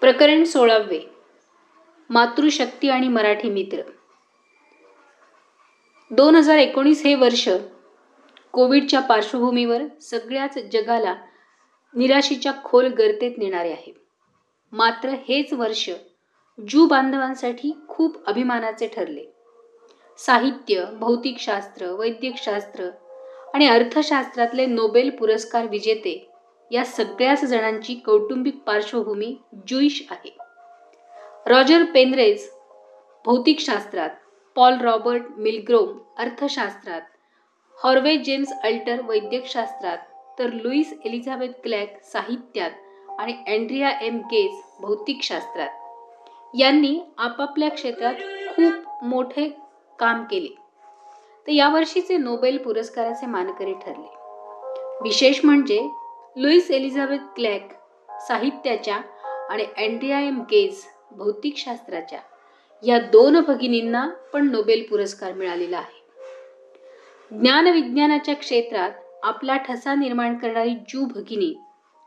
प्रकरण सोळावे. मातृशक्ती आणि मराठी मित्र. दोन हजार एकोणीस हे वर्ष कोविडच्या पार्श्वभूमीवर सगळ्याच जगाला निराशेच्या खोल गर्तेत नेणारे आहे. मात्र हेच वर्ष जू बांधवांसाठी खूप अभिमानाचे ठरले. साहित्य भौतिकशास्त्र वैद्यकशास्त्र आणि अर्थशास्त्रातले नोबेल पुरस्कार विजेते या सगळ्याच जणांची कौटुंबिक पार्श्वभूमी ज्युईश आहे. रॉजर पेनरेज भौतिकशास्त्रात पॉल रॉबर्ट मिलग्रोम अर्थशास्त्रात हॉर्वे जेम्स अल्टर वैद्यकशास्त्रात तर लुईस एलिझाबेथ क्लॅक साहित्यात आणि अँड्रिया एम गेज भौतिकशास्त्रात. यांनी आपापल्या क्षेत्रात खूप मोठे काम केले. तर यावर्षीचे नोबेल पुरस्काराचे मानकरी ठरले. विशेष म्हणजे लुईस एलिझाबेथ क्लॅक साहित्याच्या आणि अँड्रिया एम गेज भौतिकशास्त्राच्या या दोन भगिनींना पण नोबेल पुरस्कार मिळालेला आहे. ज्ञानविज्ञानाच्या क्षेत्रात आपला ठसा निर्माण करणारी जू भगिनी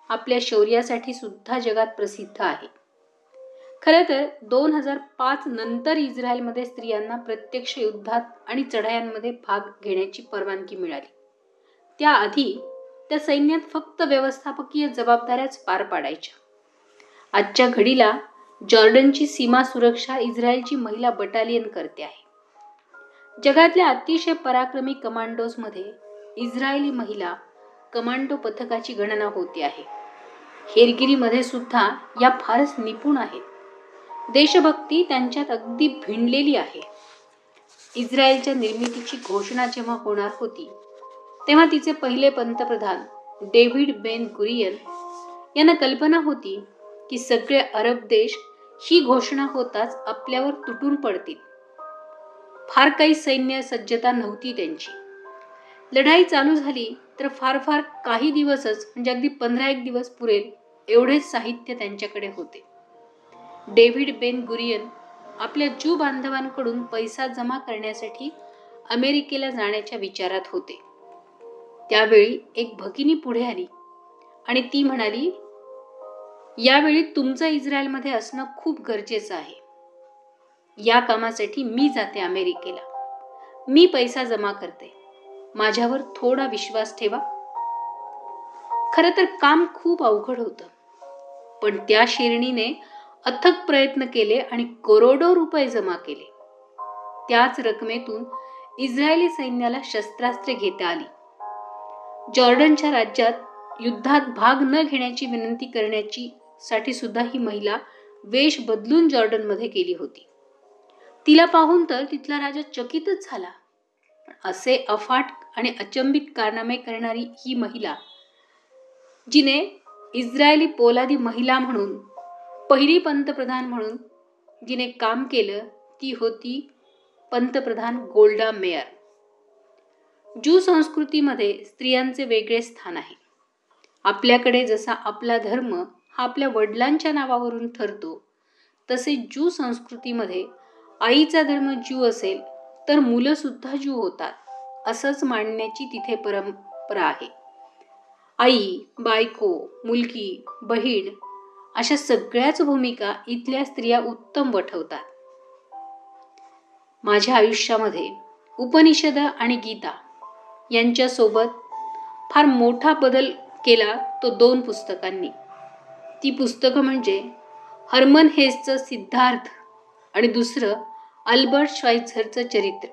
आपल्या शौर्यासाठी सुद्धा जगात प्रसिद्ध आहे. खरं तर दोन हजार पाच नंतर इस्रायलमध्ये स्त्रियांना प्रत्यक्ष युद्धात आणि चढायांमध्ये भाग घेण्याची परवानगी मिळाली. त्याआधी त्या सैन्यात फक्त व्यवस्थापकीय जबाबदाऱ्याच पार पाडायच्या. आजच्या घडीला जॉर्डनची सीमा सुरक्षा इस्रायलची महिला बटालियन करते आहे. जगातल्या अतिशय पराक्रमी कमांडोजमध्ये इस्रायली महिला कमांडो पथकाची गणना होते आहे. हेरगिरीमध्ये सुद्धा या फारच निपुण आहेत. देशभक्ती त्यांच्यात अगदी भिंडलेली आहे. इस्रायलच्या निर्मितीची घोषणा जेव्हा होणार होती तेव्हा तिचे पहिले पंतप्रधान डेव्हिड बेन गुरियन यांना कल्पना होती की सगळे अरब देश ही घोषणा होताच आपल्यावर तुटून पडतील. फार काही सैन्य सज्जता नव्हती त्यांची. लढाई चालू झाली तर फार फार काही दिवसच म्हणजे अगदी पंधरा एक दिवस पुरेल एवढेच साहित्य त्यांच्याकडे होते. डेव्हिड बेन गुरियन आपल्या जू बांधवांकडून पैसा जमा करण्यासाठी अमेरिकेला जाण्याच्या विचारात होते. त्यावेळी एक भगिनी पुढे आली. आणि ती म्हणाली यावेळी तुमचं इस्रायलमध्ये असणं खूप गरजेचं आहे. या कामासाठी मी जाते अमेरिकेला. मी पैसा जमा करते. माझ्यावर थोडा विश्वास ठेवा. खरं तर काम खूप अवघड होतं. पण त्या शिरणीने अथक प्रयत्न केले आणि करोडो रुपये जमा केले. त्याच रकमेतून इस्रायली सैन्याला शस्त्रास्त्रे घेता आली. जॉर्डनच्या राज्यात युद्धात भाग न घेण्याची विनंती करण्याची साठी सुद्धा ही महिला वेश बदलून जॉर्डनमध्ये गेली होती. तिला पाहून तर तिथला राजा चकितच झाला. असे अफाट आणि अचंबित कारनामे करणारी ही महिला जिने इस्रायली पोलादी महिला म्हणून पहिली पंतप्रधान म्हणून जिने काम केलं ती होती पंतप्रधान गोल्डा मेयर. ज्यू संस्कृतीमध्ये स्त्रियांचे वेगळे स्थान आहे. आपल्याकडे जसा आपला धर्म हा आपल्या वडिलांच्या नावावरून ठरतो तसे ज्यू संस्कृतीमध्ये आईचा धर्म ज्यू असेल तर मुलंसुद्धा ज्यू होतात असंच मांडण्याची तिथे परंपरा आहे. आई बायको मुलगी बहीण अशा सगळ्याच भूमिका इथल्या स्त्रिया उत्तम वठवतात. माझ्या आयुष्यामध्ये उपनिषद आणि गीता यांच्यासोबत फार मोठा बदल केला तो दोन पुस्तकांनी. ती पुस्तकं म्हणजे हर्मन हेसचं सिद्धार्थ आणि दुसरं अल्बर्ट श्वाइझरचं चरित्र.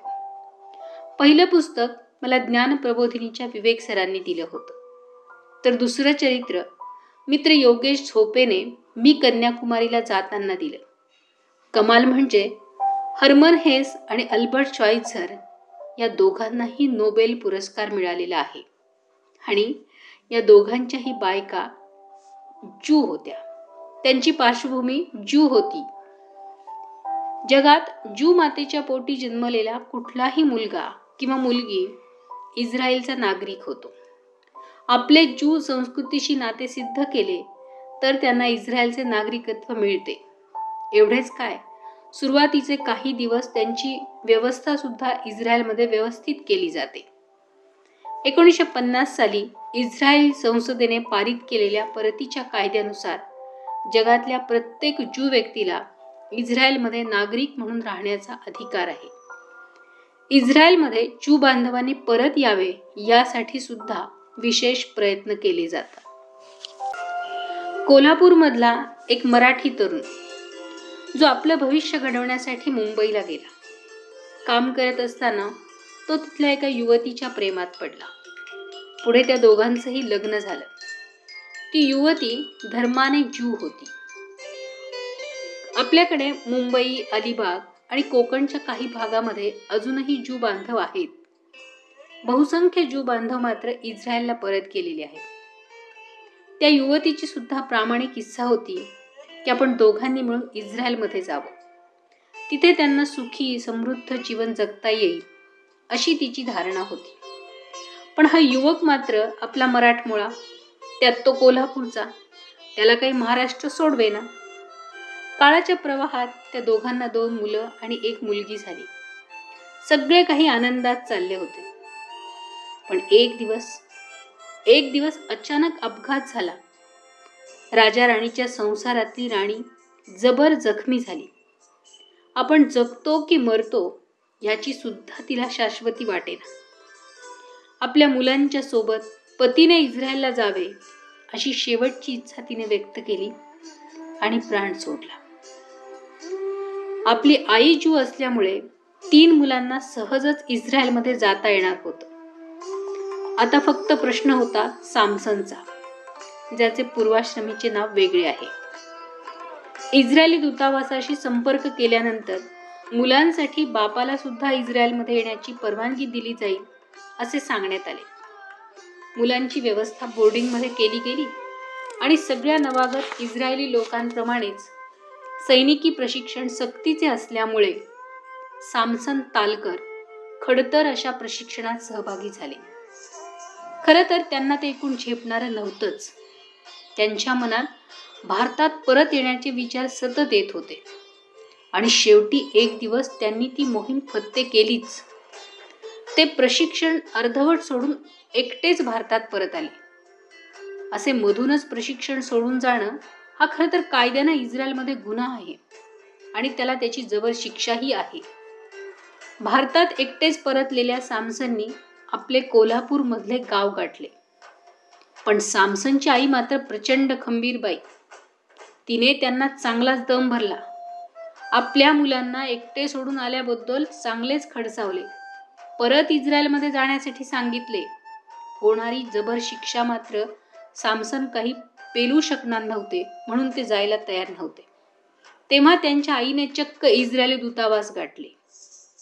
पहिलं पुस्तक मला ज्ञान प्रबोधिनीच्या विवेक सरांनी दिलं होतं. तर दुसरं चरित्र मित्र योगेश झोपेने मी कन्याकुमारीला जाताना दिलं. कमाल म्हणजे हर्मन हेस आणि अल्बर्ट श्वाइझर या दोघांनाही नोबेल पुरस्कार मिळालेला आहे. आणि या दोघांच्याही बायका जू होत्या. त्यांची पार्श्वभूमी जू होती. जगात जू मातेच्या पोटी जन्मलेला कुठलाही मुलगा किंवा मुलगी इस्रायलचा नागरिक होतो. आपले जू संस्कृतीशी नाते सिद्ध केले तर त्यांना इस्रायलचे नागरिकत्व मिळते. एवढेच काय? सुरुवातीचे काही दिवस त्यांची व्यवस्था सुद्धा इस्रायलमध्ये व्यवस्थित केली जाते. एकोणीसशे पन्नास साली इस्रायल संसदेने पारित केलेल्या परतीच्या कायद्यानुसार जगातल्या प्रत्येक ज्यू व्यक्तीला इस्रायलमध्ये नागरिक म्हणून राहण्याचा अधिकार आहे. इस्रायलमध्ये ज्यू बांधवांनी परत यावे यासाठी सुद्धा विशेष प्रयत्न केले जातात. कोल्हापूरमधला एक मराठी तरुण जो आपलं भविष्य घडवण्यासाठी मुंबईला गेला. काम करत असताना तो तिथल्या एका युवतीच्या प्रेमात पडला. पुढे त्या दोघांचंही लग्न झालं. ती युवती धर्माने ज्यू होती. आपल्याकडे मुंबई अलिबाग आणि कोकणच्या काही भागामध्ये अजूनही ज्यू बांधव आहेत. बहुसंख्य ज्यू बांधव मात्र इस्रायलला परत गेलेले आहेत. त्या युवतीची सुद्धा प्रामाणिक इच्छा होती की आपण दोघांनी मिळून इस्रायलमध्ये जावं. तिथे त्यांना सुखी समृद्ध जीवन जगता येईल अशी तिची धारणा होती. पण हा युवक मात्र आपला मराठमोळा त्यात तो कोल्हापूरचा त्याला काही महाराष्ट्र सोडवेना. काळाच्या प्रवाहात त्या दोघांना दोन मुलं आणि एक मुलगी झाली. सगळे काही आनंदात चालले होते. पण एक दिवस एक दिवस अचानक अपघात झाला. राजा राणीच्या संसारातली राणी जबर जखमी झाली. आपण जगतो की मरतो याची सुद्धा तिला शाश्वती वाटेना. आपल्या मुलांच्या सोबत पतीने इस्रायलला जावे अशी शेवटची इच्छा तिने व्यक्त केली आणि प्राण सोडला. आपली आई जू असल्यामुळे तीन मुलांना सहजच इस्रायलमध्ये जाता येणार होतं. आता फक्त प्रश्न होता सामसनचा. ज्याचे पूर्वाश्रमीचे नाव वेगळे आहे. इस्रायली दूतावासाशी संपर्क केल्यानंतर मुलांसाठी बापाला सुद्धा इस्रायलमध्ये येण्याची परवानगी दिली जाईल असे सांगण्यात आले. मुलांची व्यवस्था बोर्डिंगमध्ये केली गेली आणि सगळ्या नवागत इस्रायली लोकांप्रमाणेच सैनिकी प्रशिक्षण सक्तीचे असल्यामुळे सामसन तालकर खडतर अशा प्रशिक्षणात सहभागी झाले. खरं तर त्यांना ते एकूण झेपणारं नव्हतंच. त्यांच्या मनात भारतात परत येण्याचे विचार सतत येत होते. आणि शेवटी एक दिवस त्यांनी ती मोहीम फत्ते केलीच. ते प्रशिक्षण अर्धवट सोडून एकटेच भारतात परत आले. असे मधूनच प्रशिक्षण सोडून जाणं हा खरं तर कायद्यानं इस्रायलमध्ये गुन्हा आहे. आणि त्याला त्याची जबर शिक्षाही आहे. भारतात एकटेच परतलेल्या सॅमसननी आपले कोल्हापूरमधले गाव गाठले. पण सामसनची आई मात्र प्रचंड खंबीर बाई. तिने त्यांना चांगलाच दम भरला. आपल्या मुलांना एकटे सोडून आल्याबद्दल चांगलेच खडसावले. परत इस्रायलमध्ये जाण्यासाठी सांगितले. होणारी जबर शिक्षा मात्र सामसन काही पेलू शकणार नव्हते म्हणून ते जायला तयार नव्हते. तेव्हा त्यांच्या आईने चक्क इस्रायली दूतावास गाठले.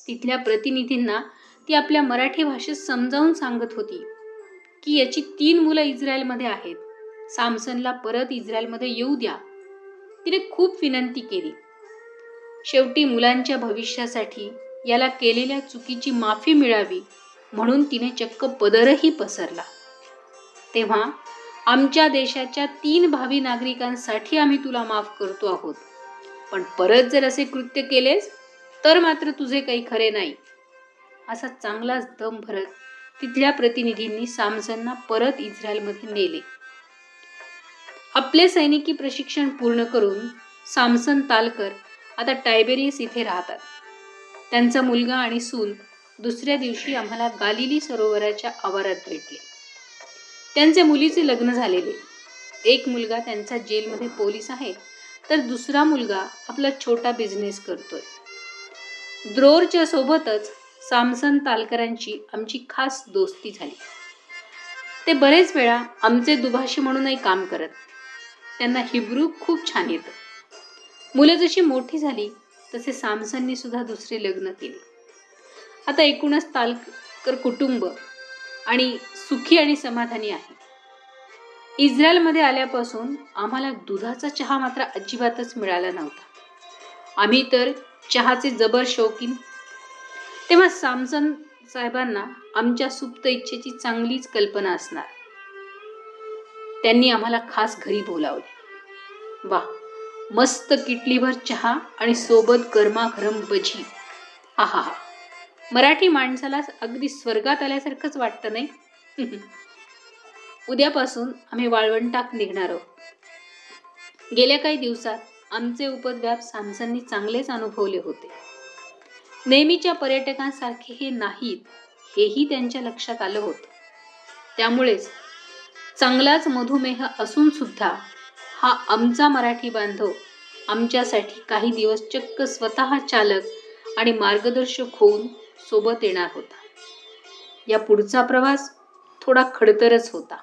तिथल्या प्रतिनिधींना ती आपल्या मराठी भाषेत समजावून सांगत होती. की याची तीन मुलं इस्रायलमध्ये आहेत. सामसनला परत इस्रायलमध्ये येऊ द्या. तिने खूप विनंती केली. शेवटी मुलांच्या भविष्यासाठी याला केलेल्या चुकीची माफी मिळावी म्हणून तिने चक्क पदरही पसरला. तेव्हा आमच्या देशाच्या तीन भावी नागरिकांसाठी आम्ही तुला माफ करतो आहोत. पण परत जर असे कृत्य केलेस तर मात्र तुझे काही खरे नाही. असा चांगलाच दम भरत तिथल्या प्रतिनिधींनी सामसनना परत इस्रायलमध्ये नेले. आपले सैनिकी प्रशिक्षण पूर्ण करून सामसन तालकर आता टायबेरियस इथे राहतात. त्यांचा मुलगा आणि सून दुसऱ्या दिवशी आम्हाला गालिली सरोवराच्या आवारात भेटले. त्यांचे मुलीचे लग्न झालेले. एक मुलगा त्यांचा जेलमध्ये पोलीस आहे तर दुसरा मुलगा आपला छोटा बिझनेस करतोय. द्रोरच्या सोबतच सामसन तालकरांची आमची खास दोस्ती झाली. ते बरेच वेळा आमचे दुभाषी म्हणूनही काम करत. त्यांना हिब्रू खूप छान येतं. मुलं जशी मोठी झाली तसे सामसननी सुद्धा दुसरे लग्न केले. आता एकूणच तालकर कुटुंब आणि सुखी आणि समाधानी आहे. इस्रायलमध्ये आल्यापासून आम्हाला दुधाचा चहा मात्र अजिबातच मिळाला नव्हता. आम्ही तर चहाचे जबर शौकीन तेव्हा सामसन साहेबांना आमच्या सुप्त इच्छेची चांगलीच कल्पना असणार. त्यांनी आम्हाला खास घरी बोलावले. वा मस्त किटलीभर चहा आणि सोबत गरमागरम भजी. आहा हा. मराठी माणसाला अगदी स्वर्गात आल्यासारखंच वाटतं नाही? उद्यापासून आम्ही वाळवंटाक निघणार आहोत. गेल्या काही दिवसात आमचे उपद्व्याप सामसांनी चांगलेच अनुभवले होते. नेहमीच्या पर्यटकांसारखे हे नाहीत हेही त्यांच्या लक्षात आलं होतं. त्यामुळेच चांगलाच मधुमेह असून सुद्धा हा आमचा मराठी बांधव आमच्यासाठी काही दिवस चक्क स्वतः चालक आणि मार्गदर्शक होऊन सोबत येणार होता. या पुढचा प्रवास थोडा खडतरच होता.